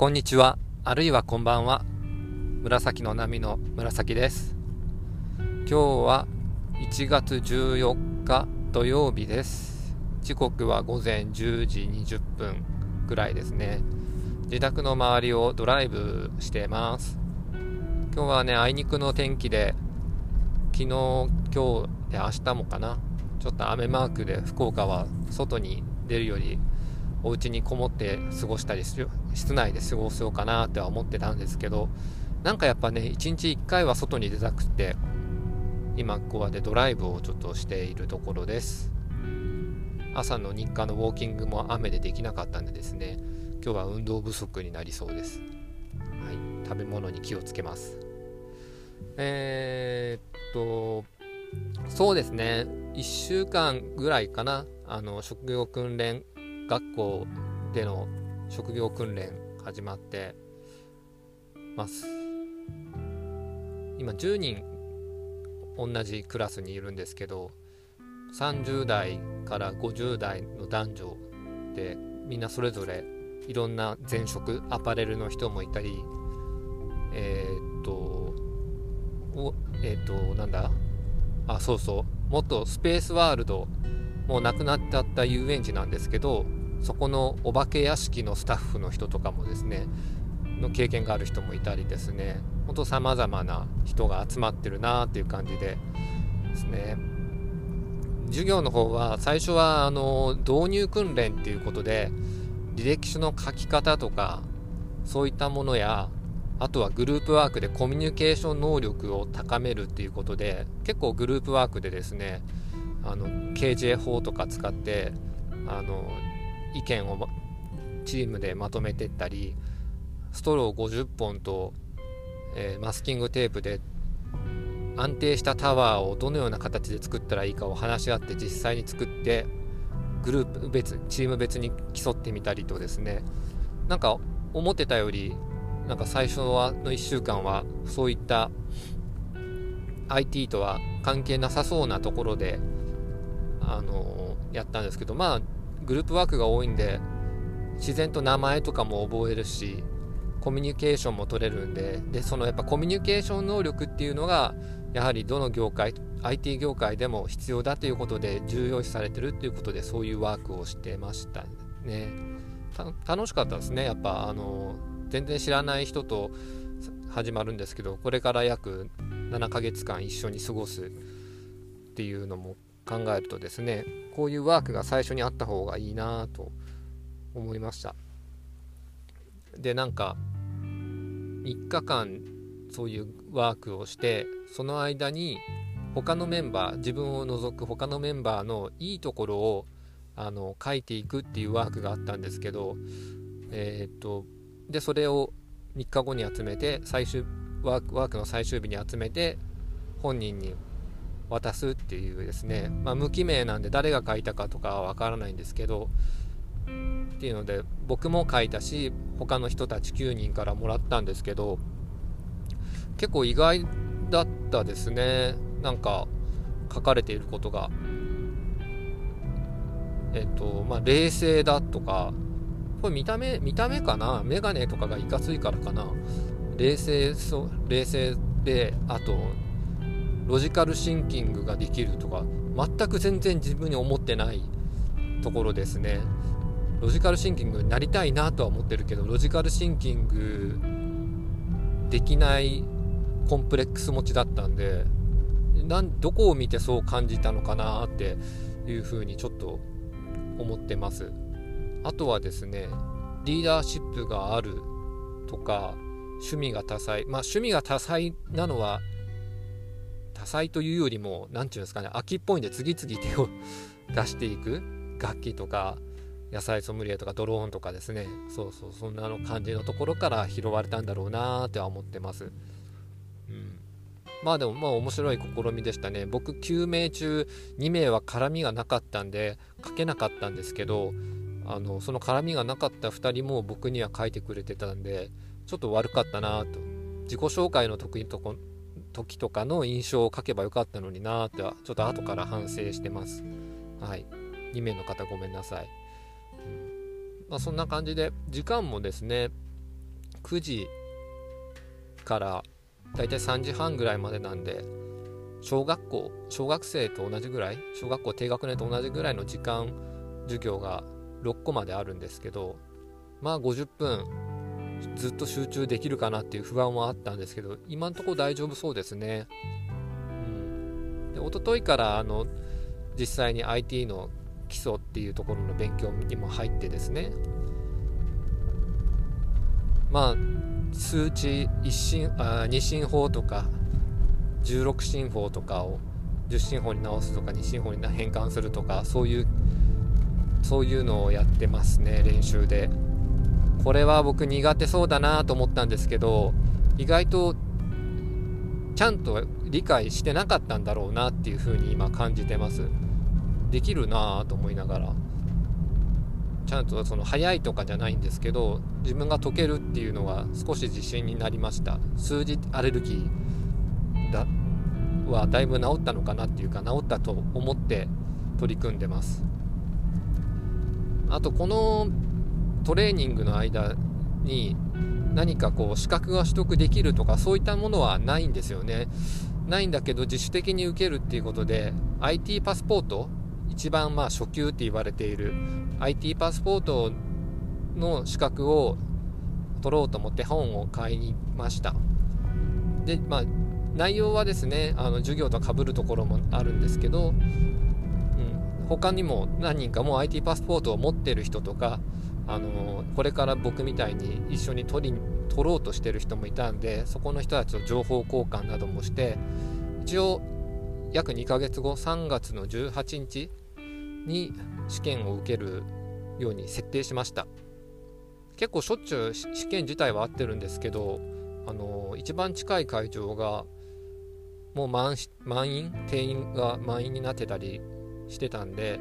こんにちは、あるいはこんばんは。紫の波の紫です。今日は1月14日土曜日です。時刻は午前10時20分ぐらいですね。自宅の周りをドライブしてます。今日はね、あいにくの天気で、昨日、今日で明日もかな。ちょっと雨マークで福岡は外に出るよりお家にこもって過ごしたりする室内で過ごそうかなっては思ってたんですけどなんかやっぱね1日1回は外に出たくて今ここでドライブをちょっとしているところです。朝の日課のウォーキングも雨でできなかったんでですね今日は運動不足になりそうです、はい、食べ物に気をつけます。えー、っとそうですね1週間ぐらいかなあの職業訓練学校での職業訓練始まってます。今10人同じクラスにいるんですけど30代から50代の男女でみんなそれぞれいろんな前職アパレルの人もいたりえー、っとえー、っとなんだ？あそうそう。元スペースワールドもう亡くなっちゃった遊園地なんですけどそこのお化け屋敷のスタッフの人とかもですねの経験がある人もいたりですね。ほんとさまざまな人が集まってるなっていう感じでですね。授業の方は最初はあの導入訓練っていうことで履歴書の書き方とかそういったものやあとはグループワークでコミュニケーション能力を高めるっていうことで結構グループワークでですねあの KJ 法とか使ってあの意見をチームでまとめてったりストロー50本と、えー、マスキングテープで安定したタワーをどのような形で作ったらいいかを話し合って実際に作ってグループ別チーム別に競ってみたりとですね。なんか思ってたよりなんか最初はの1週間はそういった IT とは関係なさそうなところであのやったんですけどまあグループワークが多いんで自然と名前とかも覚えるしコミュニケーションも取れるんででそのやっぱコミュニケーション能力っていうのがやはりどの業界 IT 業界でも必要だということで重要視されてるっていうことでそういうワークをしてましたね。楽しかったですね。やっぱあの全然知らない人と始まるんですけどこれから約7ヶ月間一緒に過ごすっていうのも考えるとですねこういうワークが最初にあった方がいいなと思いました。でなんか3日間そういうワークをしてその間に他のメンバー自分を除く他のメンバーのいいところをあの書いていくっていうワークがあったんですけどえー、っとでそれを3日後に集めて最終ワークの最終日に集めて本人に渡すっていうですね、まあ、無記名なんで誰が書いたかとかはわからないんですけどっていうので僕も書いたし他の人たち9人からもらったんですけど結構意外だったですね。なんか書かれていることが。えっとまあ冷静だとかこれ見た目見た目かな？メガネとかがいかついからかな？冷静そう冷静であとロジカルシンキングができるとか全く全然自分に思ってないところですね。ロジカルシンキングになりたいなとは思ってるけどロジカルシンキングできないコンプレックス持ちだったんでなんどこを見てそう感じたのかなっていうふうにちょっと思ってます。あとはですねリーダーシップがあるとか趣味が多彩まあ趣味が多彩なのは多彩というよりも何て言うんですかね秋っぽいんで次々手を出していく。楽器とか野菜ソムリエとかドローンとかですね。そうそうそんなの感じのところから拾われたんだろうなーっては思ってます、うん、まあでもまあ面白い試みでしたね。僕9名中2名は絡みがなかったんで書けなかったんですけどあのその絡みがなかった2人も僕には書いてくれてたんでちょっと悪かったなと。自己紹介の時とこ時とかの印象を書けばよかったのになーってちょっと後から反省してます。はい。2名の方ごめんなさい。まあ、そんな感じで時間もですね9時からだいたい3時半ぐらいまでなんで小学校小学生と同じぐらい小学校低学年と同じぐらいの時間授業が6個まであるんですけどまあ50分ずっと集中できるかなっていう不安はあったんですけど今んとこ大丈夫そうですね。うん、で一昨日からあの実際に IT の基礎っていうところの勉強にも入ってですね。まあ数値一進あ2進法とか16進法とかを10進法に直すとか2進法に変換するとかそういうそういうのをやってますね練習で。これは僕苦手そうだなと思ったんですけど意外とちゃんと理解してなかったんだろうなっていうふうに今感じてます。できるなと思いながら。ちゃんとその早いとかじゃないんですけど自分が解けるっていうのが少し自信になりました。数字アレルギーだはだいぶ治ったのかなっていうか治ったと思って取り組んでます。あとこのトレーニングの間に何かこう資格が取得できるとかそういったものはないんですよね。ないんだけど自主的に受けるっていうことで IT パスポート一番まあ初級って言われている IT パスポートの資格を取ろうと思って本を買いました。でまあ内容はですねあの授業とかぶるところもあるんですけど、うん、他にも何人かもう IT パスポートを持ってる人とかあのこれから僕みたいに一緒に取り取ろうとしてる人もいたんでそこの人たちと情報交換などもして一応約2ヶ月後3月の18日に試験を受けるように設定しました。結構しょっちゅう試験自体は合ってるんですけどあの一番近い会場がもう満員定員が満員になってたりしてたんで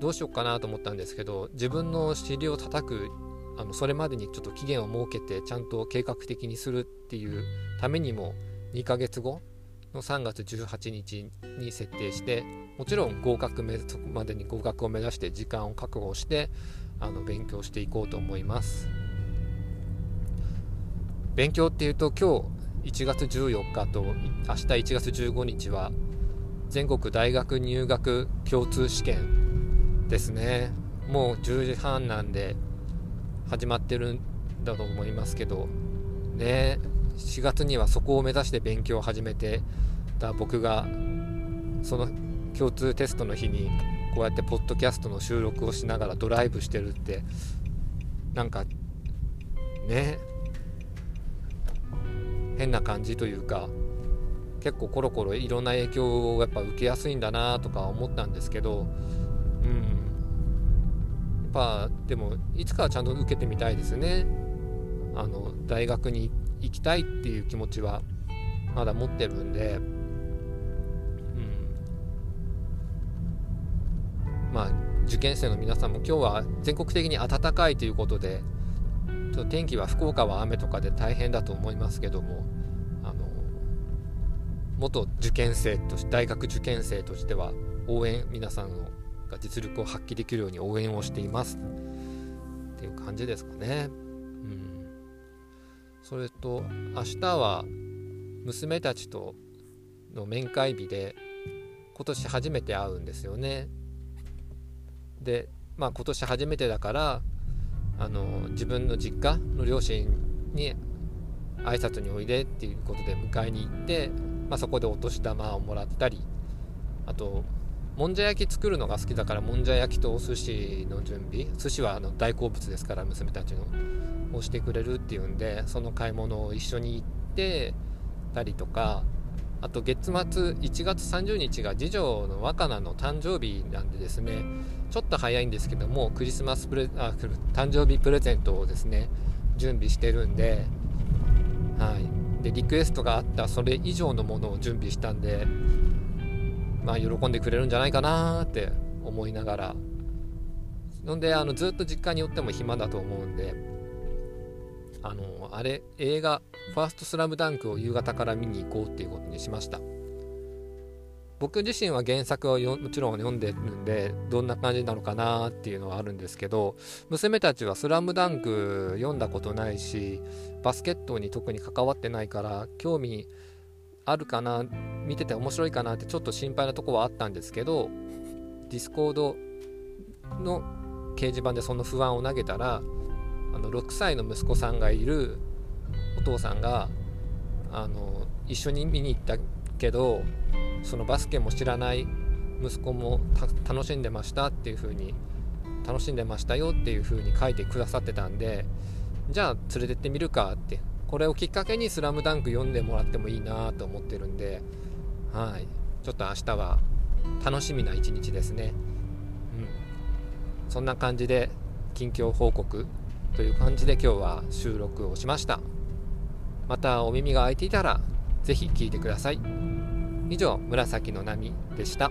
どうしようかなと思ったんですけど自分の尻を叩くあのそれまでにちょっと期限を設けてちゃんと計画的にするっていうためにも2ヶ月後の3月18日に設定してもちろん合格目そこまでに合格を目指して時間を確保してあの勉強していこうと思います。勉強っていうと今日1月14日と明日1月15日は全国大学入学共通試験ですね。もう10時半なんで始まってるんだと思いますけど。ね。4月にはそこを目指して勉強を始めてた僕がその共通テストの日にこうやってポッドキャストの収録をしながらドライブしてるってなんかね。変な感じというか結構コロコロいろんな影響をやっぱ受けやすいんだなとか思ったんですけど。うん。ぱでもいつかはちゃんと受けてみたいですね。あの大学に行きたいっていう気持ちはまだ持ってるんで。うん。まあ、受験生の皆さんも今日は全国的に暖かいということでちょっと天気は福岡は雨とかで大変だと思いますけどもあの元受験生として大学受験生としては応援皆さんのが実力を発揮できるように応援をしていますっていう感じですかね。うん、それと明日は娘たちとの面会日で今年初めて会うんですよね。で、まあ、今年初めてだからあの自分の実家の両親に挨拶においでっていうことで迎えに行って、まあ、そこでお年玉をもらったりあともんじゃ焼き作るのが好きだからもんじゃ焼きとお寿司の準備。寿司はあの大好物ですから娘たちの。をしてくれるっていうんでその買い物を一緒に行ってたりとか。あと月末1月30日が次女の若菜の誕生日なんでですね。ちょっと早いんですけどもクリスマスプレあ誕生日プレゼントをですね準備してるんで,、はい、でリクエストがあったそれ以上のものを準備したんで。まあ喜んでくれるんじゃないかなって思いながら。のであのずっと実家に寄っても暇だと思うんであのあれ映画「ファーストスラムダンクを夕方から見に行こうっていうことにしました。僕自身は原作をもちろん読んでるんでどんな感じなのかなっていうのはあるんですけど娘たちは「スラムダンク読んだことないしバスケットに特に関わってないから興味あるかな見てて面白いかなってちょっと心配なとこはあったんですけどディスコードの掲示板でその不安を投げたらあの6歳の息子さんがいるお父さんがあの一緒に見に行ったけどそのバスケも知らない息子も楽しんでましたっていう風に楽しんでましたよっていう風に書いてくださってたんでじゃあ連れてってみるかってこれをきっかけに「スラムダンク読んでもらってもいいなと思ってるんではい。ちょっと明日は楽しみな一日ですね。うん。そんな感じで近況報告という感じで今日は収録をしました。またお耳が開いていたら是非聞いてください。以上紫の波でした。